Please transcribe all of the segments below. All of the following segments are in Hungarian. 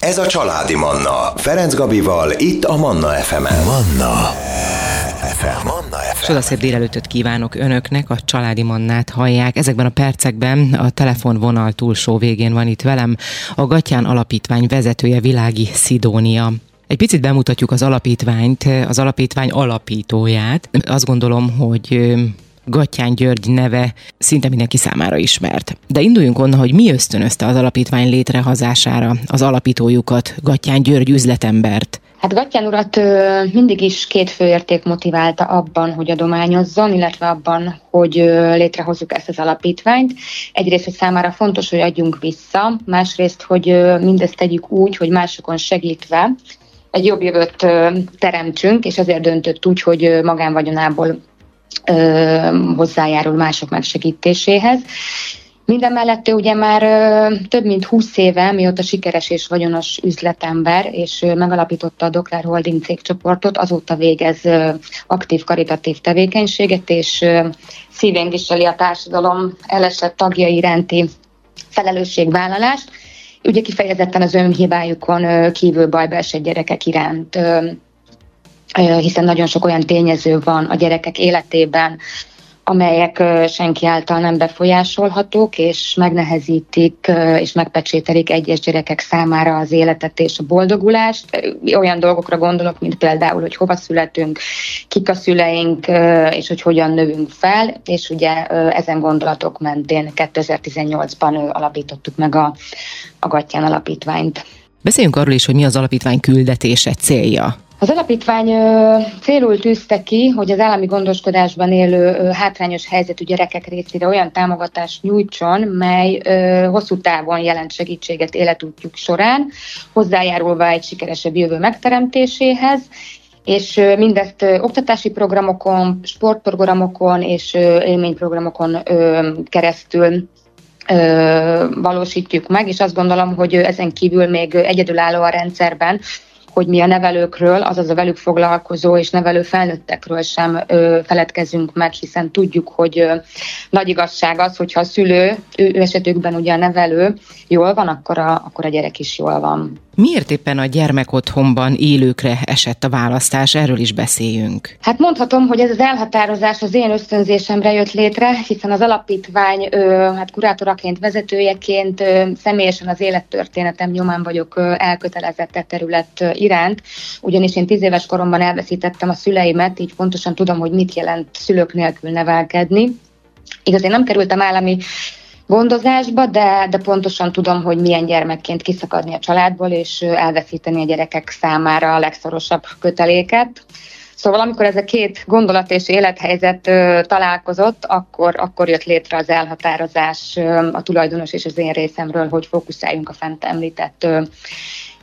Ez a Családi Manna. Ferenc Gabival, itt a Manna FM-en. Manna FM. Manna FM. Csodaszép délelőttöt kívánok önöknek, a Családi Mannát hallják. Ezekben a percekben a telefonvonal túlsó végén van itt velem a Gatyán Alapítvány vezetője Világi Szidónia. Egy picit bemutatjuk az alapítványt, az alapítvány alapítóját. Azt gondolom, hogy Gatyán György neve szinte mindenki számára ismert. De induljunk onnan, hogy mi ösztönözte az alapítvány létrehozására az alapítójukat, Gatyán György üzletembert. Hát Gattyán urat mindig is két fő érték motiválta abban, hogy adományozzon, illetve abban, hogy létrehozzuk ezt az alapítványt. Egyrészt, hogy számára fontos, hogy adjunk vissza, másrészt, hogy mindezt tegyük úgy, hogy másokon segítve egy jobb jövőt teremtsünk, és ezért döntött úgy, hogy magánvagyonából hozzájárul mások megsegítéséhez. Minden mellett ugye már több mint 20 éve, mióta sikeres és vagyonos üzletember, és megalapította a Dokler Holding cégcsoportot, azóta végez aktív karitatív tevékenységet, és szívén viseli a társadalom elesett tagja iránti felelősségvállalást. Ugye kifejezetten az önhibájukon kívül bajba esett gyerekek iránt hiszen nagyon sok olyan tényező van a gyerekek életében, amelyek senki által nem befolyásolhatók, és megnehezítik és megpecsételik egyes gyerekek számára az életet és a boldogulást. Olyan dolgokra gondolok, mint például, hogy hova születünk, kik a szüleink, és hogy hogyan növünk fel, és ugye ezen gondolatok mentén 2018-ban alapítottuk meg a, a Gattyán Alapítványt. Beszéljünk arról is, hogy mi az alapítvány küldetése, célja. Az alapítvány célul tűzte ki, hogy az állami gondoskodásban élő hátrányos helyzetű gyerekek részére olyan támogatást nyújtson, mely hosszú távon jelent segítséget életútjuk során, hozzájárulva egy sikeresebb jövő megteremtéséhez, és mindezt oktatási programokon, sportprogramokon és élményprogramokon keresztül valósítjuk meg, és azt gondolom, hogy ezen kívül még egyedülálló a rendszerben, hogy mi a nevelőkről, azaz a velük foglalkozó és nevelő felnőttekről sem ö, feledkezünk meg, hiszen tudjuk, hogy ö, nagy igazság az, hogyha a szülő, ő, ő esetükben ugye a nevelő jól van, akkor a, akkor a gyerek is jól van. Miért éppen a gyermekotthonban élőkre esett a választás? Erről is beszéljünk. Hát mondhatom, hogy ez az elhatározás az én ösztönzésemre jött létre, hiszen az alapítvány hát kurátoraként, vezetőjeként személyesen az élettörténetem nyomán vagyok elkötelezett terület iránt, ugyanis én tíz éves koromban elveszítettem a szüleimet, így pontosan tudom, hogy mit jelent szülők nélkül nevelkedni. Igaz, én nem kerültem állami gondozásba, de, de pontosan tudom, hogy milyen gyermekként kiszakadni a családból, és elveszíteni a gyerekek számára a legszorosabb köteléket. Szóval amikor ez a két gondolat és élethelyzet ö, találkozott, akkor, akkor jött létre az elhatározás ö, a tulajdonos és az én részemről, hogy fókuszáljunk a fent említett ö,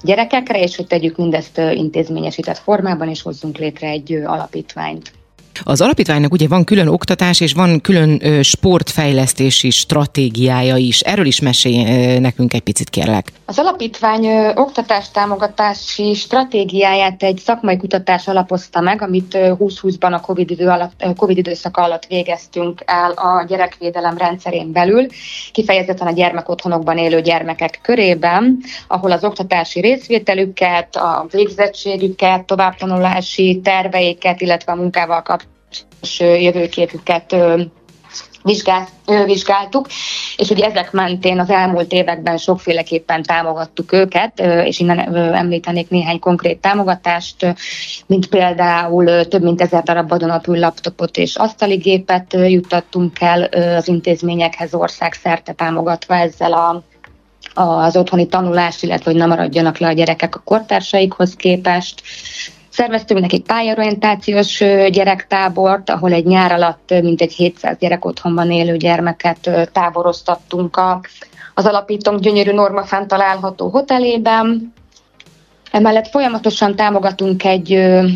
gyerekekre, és hogy tegyük mindezt intézményesített formában, és hozzunk létre egy alapítványt. Az alapítványnak ugye van külön oktatás, és van külön sportfejlesztési stratégiája is. Erről is mesélj nekünk egy picit, kérlek. Az alapítvány ö, oktatás támogatási stratégiáját egy szakmai kutatás alapozta meg, amit 2020-ban a COVID, idő alatt, COVID időszak alatt végeztünk el a gyerekvédelem rendszerén belül, kifejezetten a gyermekotthonokban élő gyermekek körében, ahol az oktatási részvételüket, a végzettségüket, továbbtanulási terveiket, illetve a munkával kapcsolatban jövőképüket vizsgált, vizsgáltuk, és ugye ezek mentén az elmúlt években sokféleképpen támogattuk őket, és innen említenék néhány konkrét támogatást, mint például több mint ezer darab vadonatúj laptopot és asztaligépet juttattunk el az intézményekhez országszerte támogatva ezzel a az otthoni tanulást, illetve hogy nem maradjanak le a gyerekek a kortársaikhoz képest. Szerveztünk nekik pályorientációs gyerektábort, ahol egy nyár alatt mintegy 700 gyerek otthonban élő gyermeket táboroztattunk a, az alapítónk gyönyörű Norma fent található hotelében. Emellett folyamatosan támogatunk egy,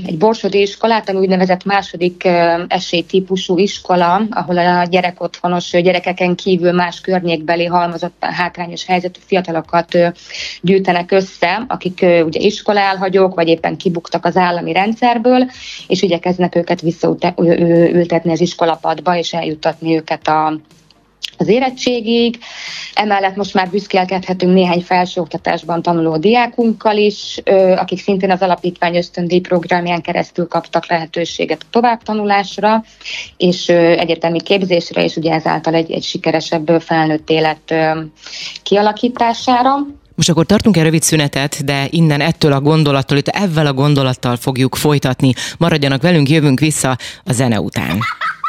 egy borsodi iskolát, ami úgynevezett második esélytípusú iskola, ahol a gyerekotthonos gyerekeken kívül más környékbeli halmozott hátrányos helyzetű fiatalokat gyűjtenek össze, akik ugye iskolálhagyók, vagy éppen kibuktak az állami rendszerből, és igyekeznek őket visszaültetni az iskolapadba, és eljuttatni őket a, az érettségig. Emellett most már büszkélkedhetünk néhány felsőoktatásban tanuló diákunkkal is, akik szintén az alapítvány ösztöndíj programján keresztül kaptak lehetőséget a továbbtanulásra, és egyetemi képzésre, és ugye ezáltal egy, egy sikeresebb felnőtt élet kialakítására. Most akkor tartunk egy rövid szünetet, de innen ettől a gondolattól, itt ezzel a gondolattal fogjuk folytatni. Maradjanak velünk, jövünk vissza a zene után.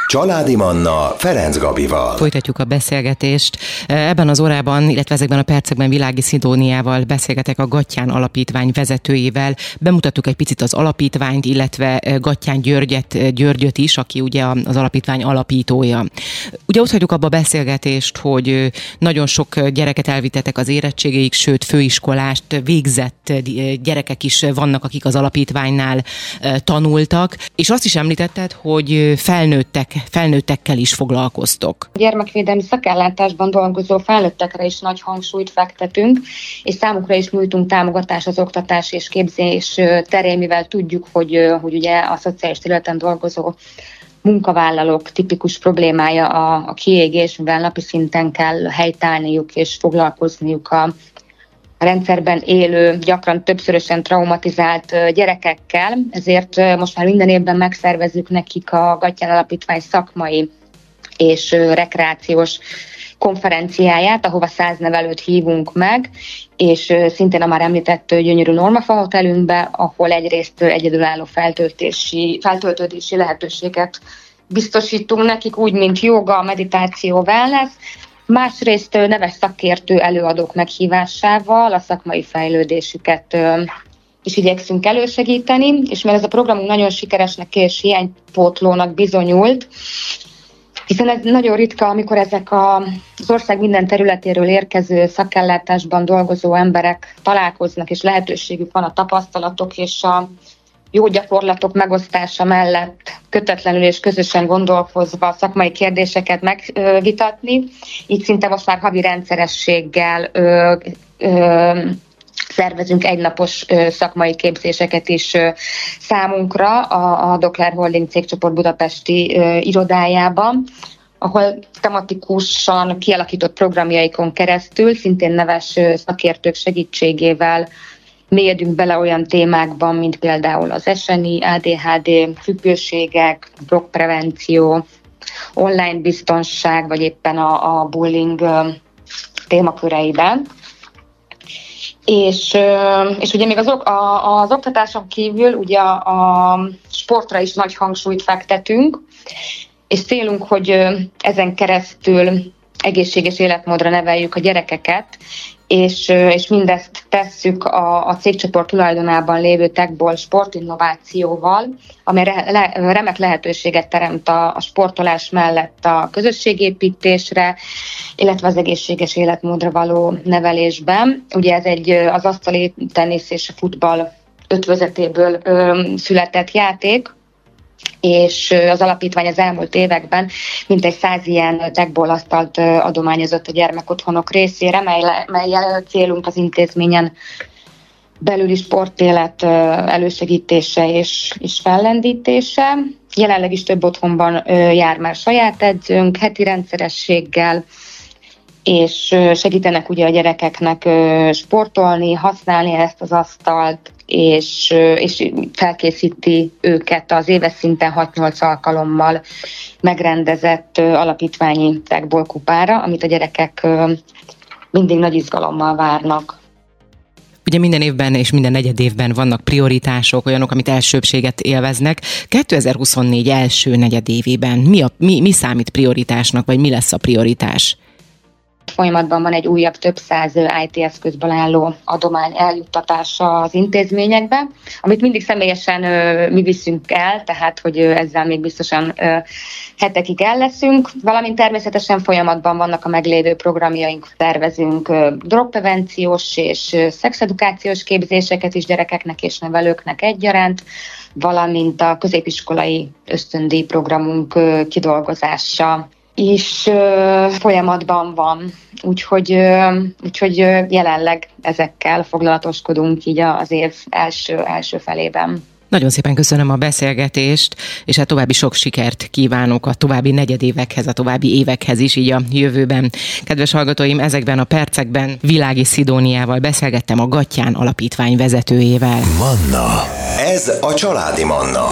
Családi Manna Ferenc Gabival. Folytatjuk a beszélgetést. Ebben az órában, illetve ezekben a percekben Világi Szidóniával beszélgetek a Gattyán Alapítvány vezetőjével. Bemutattuk egy picit az alapítványt, illetve Gattyán Györgyet, Györgyöt is, aki ugye az alapítvány alapítója. Ugye ott hagyjuk abba a beszélgetést, hogy nagyon sok gyereket elvitetek az érettségéig, sőt főiskolást végzett gyerekek is vannak, akik az alapítványnál tanultak, és azt is említetted, hogy felnőttek felnőttekkel is foglalkoztok. A gyermekvédelmi szakellátásban dolgozó felnőttekre is nagy hangsúlyt fektetünk, és számukra is nyújtunk támogatást az oktatás és képzés terén, mivel tudjuk, hogy, hogy ugye a szociális területen dolgozó munkavállalók tipikus problémája a, a kiégés, mivel napi szinten kell helytállniuk és foglalkozniuk a, rendszerben élő, gyakran többszörösen traumatizált gyerekekkel, ezért most már minden évben megszervezzük nekik a Gattyán Alapítvány szakmai és rekreációs konferenciáját, ahova száz nevelőt hívunk meg, és szintén a már említett gyönyörű Normafa hotelünkbe, ahol egyrészt egyedülálló feltöltési, feltöltődési lehetőséget biztosítunk nekik, úgy, mint joga, meditáció, wellness, másrészt neves szakértő előadók meghívásával a szakmai fejlődésüket is igyekszünk elősegíteni, és mert ez a programunk nagyon sikeresnek és hiánypótlónak bizonyult, hiszen ez nagyon ritka, amikor ezek a, az ország minden területéről érkező szakellátásban dolgozó emberek találkoznak, és lehetőségük van a tapasztalatok és a jó gyakorlatok megosztása mellett kötetlenül és közösen gondolkozva szakmai kérdéseket megvitatni. Így szinte most már havi rendszerességgel ö, ö, szervezünk egynapos szakmai képzéseket is számunkra a, a Dokler Holding cégcsoport budapesti irodájában ahol tematikusan kialakított programjaikon keresztül, szintén neves szakértők segítségével mélyedünk bele olyan témákban, mint például az SNI, ADHD, függőségek, drogprevenció, online biztonság, vagy éppen a, a bullying témaköreiben. És, és ugye még az, a, az oktatáson kívül ugye a, a sportra is nagy hangsúlyt fektetünk, és célunk, hogy ezen keresztül egészséges életmódra neveljük a gyerekeket, és, és mindezt tesszük a, a cégcsoport tulajdonában lévő techból sportinnovációval, ami re, remek lehetőséget teremt a, a sportolás mellett a közösségépítésre, illetve az egészséges életmódra való nevelésben. Ugye ez egy az asztali tenisz és a futball ötvözetéből ö, született játék, és az alapítvány az elmúlt években mintegy száz ilyen techból asztalt adományozott a gyermekotthonok részére, mely, mely célunk az intézményen belüli sportélet elősegítése és, és fellendítése. Jelenleg is több otthonban jár már saját edzőnk, heti rendszerességgel, és segítenek ugye a gyerekeknek sportolni, használni ezt az asztalt, és, és felkészíti őket az éves szinten 6-8 alkalommal megrendezett alapítványi tekból kupára, amit a gyerekek mindig nagy izgalommal várnak. Ugye minden évben és minden negyed évben vannak prioritások, olyanok, amit elsőbséget élveznek. 2024 első negyed évében mi, a, mi, mi számít prioritásnak, vagy mi lesz a prioritás? Folyamatban van egy újabb több száz IT eszközből álló adomány eljuttatása az intézményekbe, amit mindig személyesen mi viszünk el, tehát hogy ezzel még biztosan hetekig el leszünk, valamint természetesen folyamatban vannak a meglévő programjaink, tervezünk drogprevenciós és szexedukációs képzéseket is gyerekeknek és nevelőknek egyaránt, valamint a középiskolai ösztöndíj programunk kidolgozása is folyamatban van. Úgyhogy, úgyhogy jelenleg ezekkel foglalatoskodunk így az év első, első felében. Nagyon szépen köszönöm a beszélgetést, és hát további sok sikert kívánok a további negyedévekhez, a további évekhez is, így a jövőben. Kedves hallgatóim, ezekben a percekben Világi Szidóniával beszélgettem a Gattyán Alapítvány vezetőjével. Manna. Ez a családi Manna.